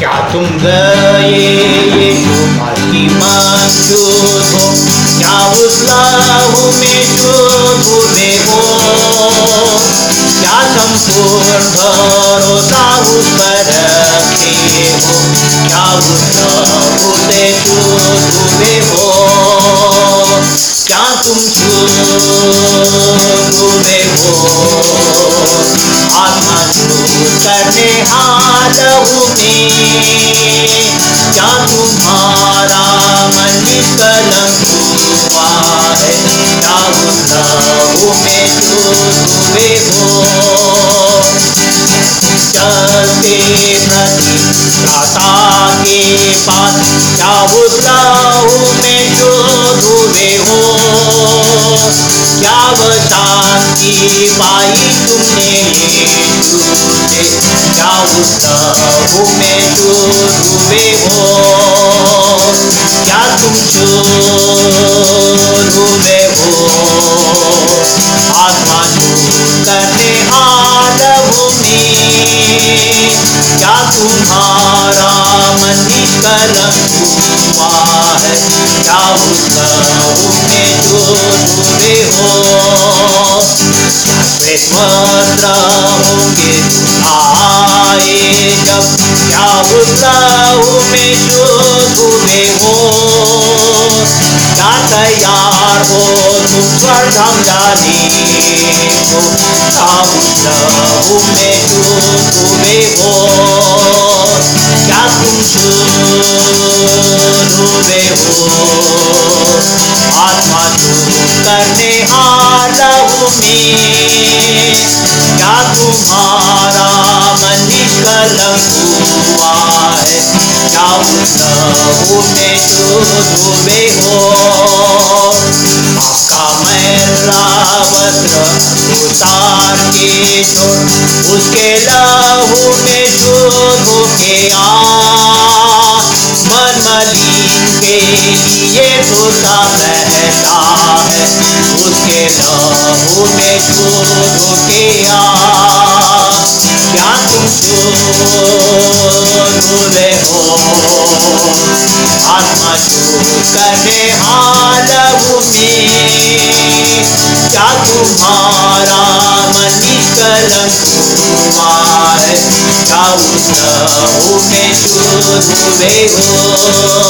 क्या तुम गए ये जो भक्तिमान शुद्ध हो? क्या उस लहू में शुद्ध हुए हो क्या संपूर्ण भरोसा उस पर रखे हो? क्या उस लहू से हुए हो? क्या तुम शुद्ध हुए हो? आत्मा करने हालहू में क्या तुम्हारा मन निष्कलंक हुआ है? क्या में हुए हो? चलते प्रति दाता के पास, क्या लहू में वह शांति पाई तुमने क्या शुद्ध हुए हो। क्या तुम शुद्ध हुए हो? आत्मा करने हालहू में। क्या तुम्हारा मन क्या क्या होंगे आए जब क्या उस लहू में शुद्ध हुए हो क्या तैयार हो तुम स्वर्गम जाने को। क्या उस लहू में शुद्ध हुए हो, क्या तुम हुए हो? आत्मा शुद्ध करने हालहू में क्या तुम्हारा मन निष्कलंक हुआ है? क्या शुद्ध हुए हो? आपका मैला वस्त्र उतार के छोड़ उसके लहू में होके आ। मन मलिन के लिए धोता बहता है। उसके लहू में होके आ क्या तुम शुद्ध हुए हो? आत्मा शुद्ध करने हालहू में क्या तुम्हारा मन निष्कलंक कुमार? है क्या उस में शुद्ध हो?